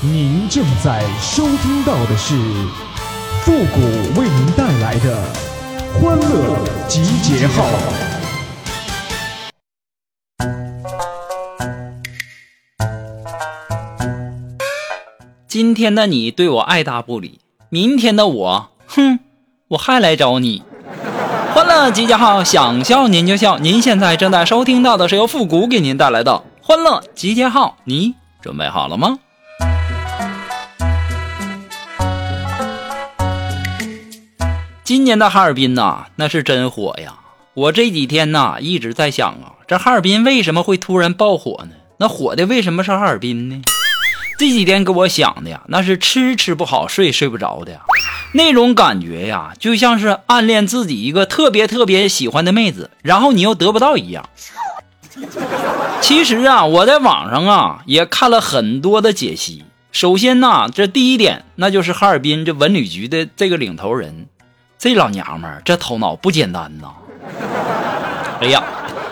您正在收听到的是复古为您带来的欢乐集结号。今天的你对我爱答不理，明天的我，哼，我还来找你。欢乐集结号，想笑您就笑。您现在正在收听到的是由复古给您带来的欢乐集结号，你准备好了吗？今年的哈尔滨呐，那是真火呀！我这几天呐一直在想啊，这哈尔滨为什么会突然爆火呢？那火的为什么是哈尔滨呢？这几天给我想的呀，那是吃吃不好，睡睡不着的呀，那种感觉呀，就像是暗恋自己一个特别特别喜欢的妹子，然后你又得不到一样。其实啊，我在网上啊也看了很多的解析。首先呢，这第一点，那就是哈尔滨这文旅局的这个领头人。这老娘们儿这头脑不简单呐！哎呀，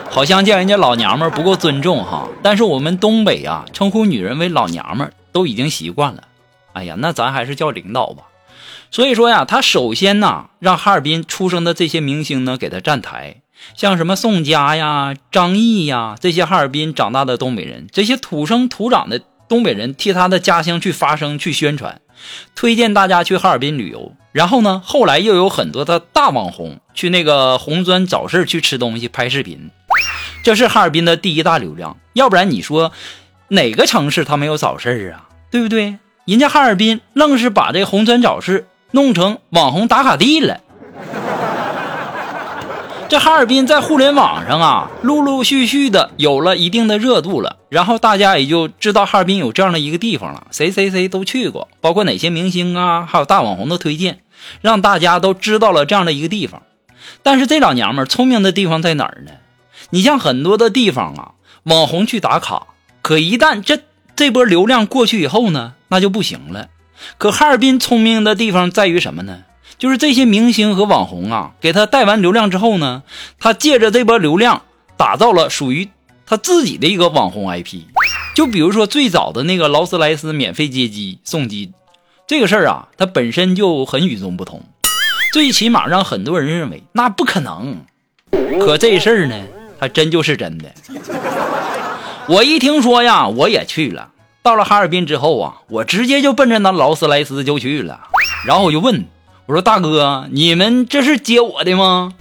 好像见人家老娘们儿不够尊重哈。但是我们东北啊，称呼女人为老娘们儿都已经习惯了。哎呀，那咱还是叫领导吧。所以说呀，他首先呢，让哈尔滨出生的这些明星呢给他站台，像什么宋佳呀、张译呀这些哈尔滨长大的东北人，这些土生土长的东北人替他的家乡去发声、去宣传。推荐大家去哈尔滨旅游，然后呢，后来又有很多的大网红去那个红砖早市去吃东西、拍视频，这是哈尔滨的第一大流量。要不然你说哪个城市它没有早市啊？对不对？人家哈尔滨愣是把这红砖早市弄成网红打卡地了。这哈尔滨在互联网上啊，陆陆续续的有了一定的热度了，然后大家也就知道哈尔滨有这样的一个地方了，谁谁谁都去过，包括哪些明星啊，还有大网红的推荐，让大家都知道了这样的一个地方。但是这老娘们聪明的地方在哪儿呢？你像很多的地方啊，网红去打卡，可一旦这这波流量过去以后呢，那就不行了。可哈尔滨聪明的地方在于什么呢？就是这些明星和网红啊，给他带完流量之后呢，他借着这波流量，打造了属于他自己的一个网红 IP。就比如说最早的那个劳斯莱斯免费接机送机，这个事儿啊，它本身就很与众不同，最起码让很多人认为那不可能。可这事儿呢，还真就是真的。我一听说呀，我也去了。到了哈尔滨之后啊，我直接就奔着那劳斯莱斯就去了，然后我就问。我说大哥，你们这是接我的吗？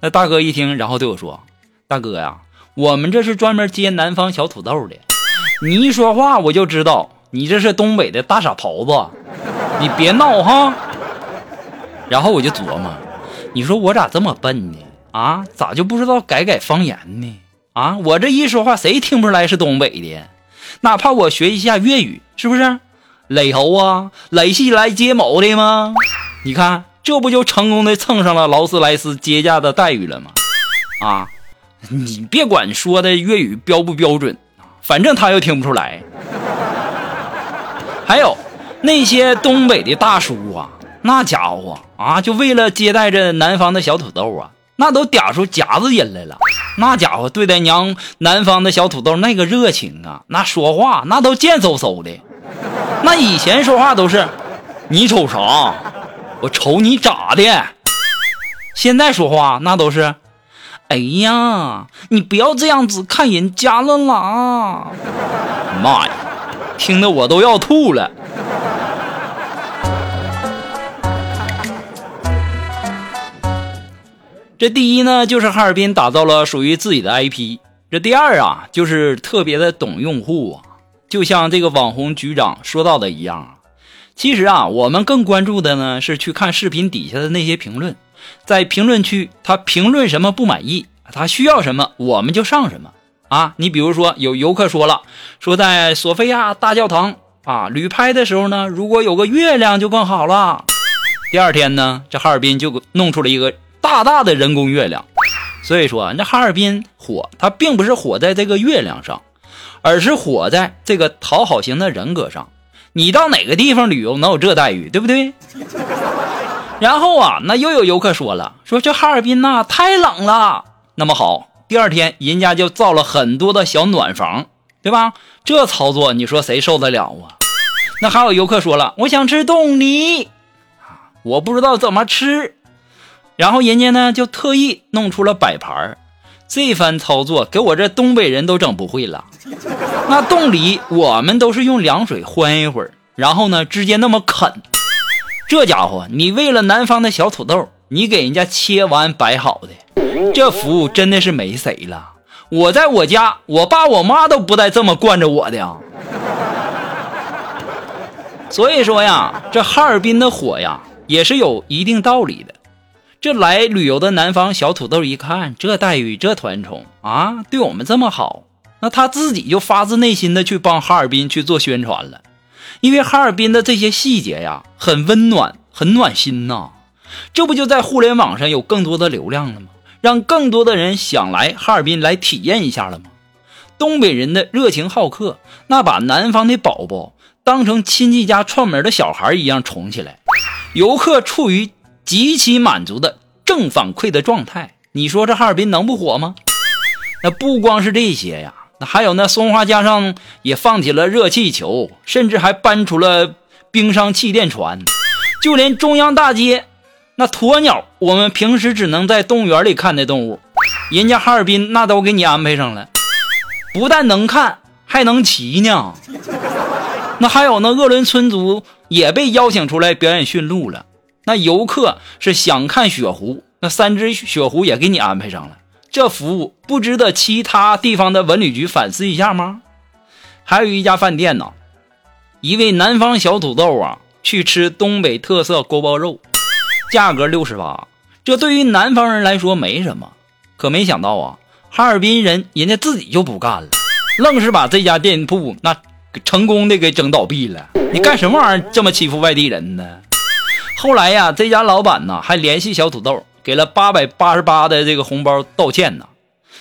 那大哥一听，然后对我说：“大哥呀，我们这是专门接南方小土豆的。你一说话，我就知道你这是东北的大傻狍子，你别闹哈。”然后我就琢磨，你说我咋这么笨呢？啊，咋就不知道改改方言呢？啊，我这一说话，谁听不出来是东北的？哪怕我学一下粤语，是不是？磊猴啊，磊是来接某的吗？你看，这不就成功的蹭上了劳斯莱斯接驾的待遇了吗？啊，你别管说的粤语标不标准，反正他又听不出来。还有那些东北的大叔啊，那家伙啊，就为了接待着南方的小土豆啊，那都嗲出夹子音来了。那家伙对待娘南方的小土豆那个热情啊，那说话那都贱嗖嗖的。那以前说话都是，你瞅啥？我瞅你咋的？现在说话那都是，哎呀，你不要这样子看人家了啦！妈呀，听得我都要吐了。这第一呢，就是哈尔滨打造了属于自己的 IP。这第二啊，就是特别的懂用户啊，就像这个网红局长说到的一样啊。其实啊，我们更关注的呢是去看视频底下的那些评论，在评论区他评论什么不满意，他需要什么我们就上什么啊。你比如说有游客说了，说在索菲亚大教堂啊旅拍的时候呢，如果有个月亮就更好了。第二天呢，这哈尔滨就弄出了一个大大的人工月亮。所以说，那哈尔滨火，它并不是火在这个月亮上，而是火在这个讨好型的人格上。你到哪个地方旅游能有这待遇，对不对？然后啊，那又有游客说了，说这哈尔滨呐太冷了。那么好，第二天人家就造了很多的小暖房，对吧？这操作你说谁受得了啊？那还有游客说了，我想吃冻梨，我不知道怎么吃。然后人家呢就特意弄出了摆盘这番操作给我这东北人都整不会了。那冻梨我们都是用凉水欢一会儿，然后呢直接那么啃。这家伙，你为了南方的小土豆，你给人家切完摆好的，这服务真的是没谁了。我在我家，我爸我妈都不带这么惯着我的。所以说呀，这哈尔滨的火呀，也是有一定道理的。这来旅游的南方小土豆一看，这待遇，这团宠啊，对我们这么好，那他自己就发自内心的去帮哈尔滨去做宣传了。因为哈尔滨的这些细节呀，很温暖，很暖心呐。这不就在互联网上有更多的流量了吗？让更多的人想来哈尔滨来体验一下了吗？东北人的热情好客，那把南方的宝宝当成亲戚家串门的小孩一样宠起来，游客处于极其满足的正反馈的状态。你说这哈尔滨能不火吗？那不光是这些呀。那还有那松花江上也放起了热气球，甚至还搬出了冰上气垫船，就连中央大街那鸵鸟，我们平时只能在动物园里看的动物，人家哈尔滨那都给你安排上了，不但能看，还能骑呢。那还有那鄂伦春族也被邀请出来表演驯鹿了。那游客是想看雪狐，那三只雪狐也给你安排上了。这服务不值得其他地方的文旅局反思一下吗？还有一家饭店呢，一位南方小土豆啊，去吃东北特色锅包肉，价格六十八。这对于南方人来说没什么，可没想到啊，哈尔滨人人家自己就不干了，愣是把这家店铺那成功的给整倒闭了。你干什么玩意儿这么欺负外地人呢？后来呀，这家老板呢还联系小土豆。给了八百八十八的这个红包道歉呢，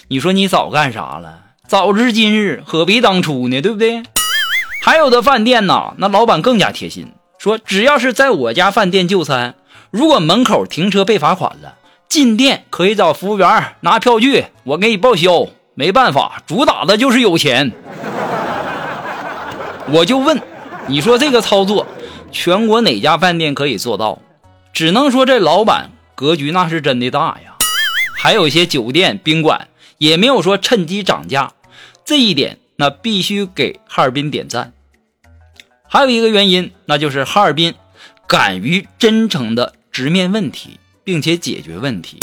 你说你早干啥了？早知今日何必当初呢？对不对？还有的饭店呢，那老板更加贴心，说只要是在我家饭店就餐，如果门口停车被罚款了，进店可以找服务员拿票据，我给你报销。没办法，主打的就是有钱。我就问，你说这个操作，全国哪家饭店可以做到？只能说这老板。格局那是真的大呀，还有一些酒店宾馆也没有说趁机涨价，这一点那必须给哈尔滨点赞。还有一个原因，那就是哈尔滨敢于真诚的直面问题，并且解决问题。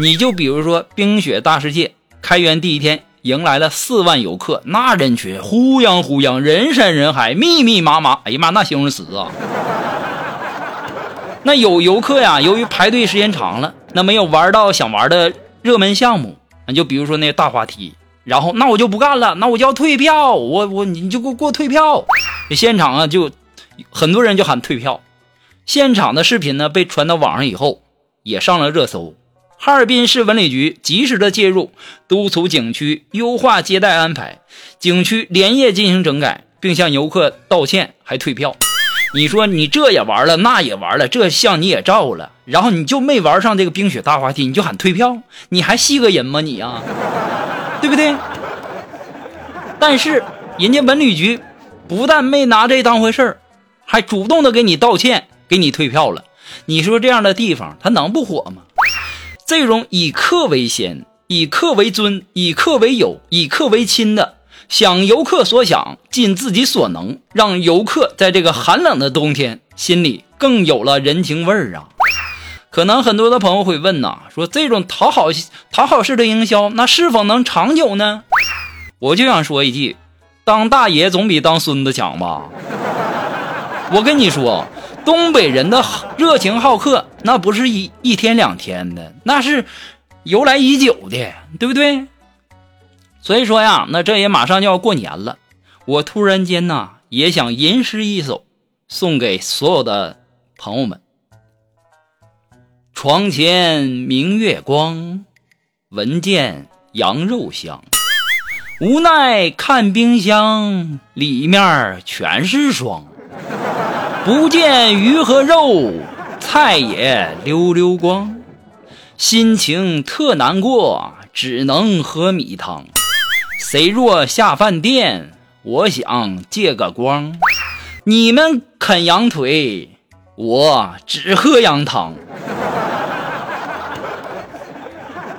你就比如说冰雪大世界开园第一天，迎来了四万游客，那人群呼泱呼泱，人山人海，密密麻麻，哎呀妈，那形容词啊！那有游客呀，由于排队时间长了，那没有玩到想玩的热门项目，那就比如说那大滑梯，然后那我就不干了，那我就要退票，我我你就给我给我退票。现场啊，就很多人就喊退票。现场的视频呢被传到网上以后，也上了热搜。哈尔滨市文旅局及时的介入，督促景区优化接待安排，景区连夜进行整改，并向游客道歉，还退票。你说你这也玩了，那也玩了，这相你也照了，然后你就没玩上这个冰雪大滑梯，你就喊退票，你还系个人吗你啊？对不对？但是人家文旅局不但没拿这当回事儿，还主动的给你道歉，给你退票了。你说这样的地方它能不火吗？这种以客为先、以客为尊、以客为友、以客为亲的。想游客所想，尽自己所能，让游客在这个寒冷的冬天心里更有了人情味儿啊！可能很多的朋友会问呐，说这种讨好讨好式的营销，那是否能长久呢？我就想说一句，当大爷总比当孙子强吧！我跟你说，东北人的热情好客，那不是一一天两天的，那是由来已久的，对不对？所以说呀，那这也马上就要过年了，我突然间呢也想吟诗一首，送给所有的朋友们。床前明月光，闻见羊肉香，无奈看冰箱，里面全是霜，不见鱼和肉，菜也溜溜光，心情特难过，只能喝米汤。谁若下饭店，我想借个光。你们啃羊腿，我只喝羊汤。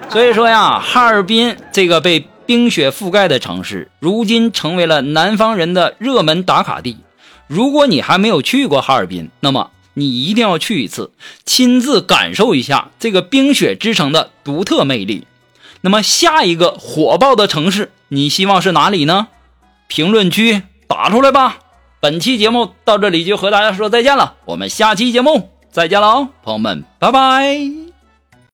所以说呀，哈尔滨这个被冰雪覆盖的城市，如今成为了南方人的热门打卡地。如果你还没有去过哈尔滨，那么你一定要去一次，亲自感受一下这个冰雪之城的独特魅力。那么下一个火爆的城市，你希望是哪里呢？评论区打出来吧。本期节目到这里就和大家说再见了，我们下期节目再见了，朋友们，拜拜。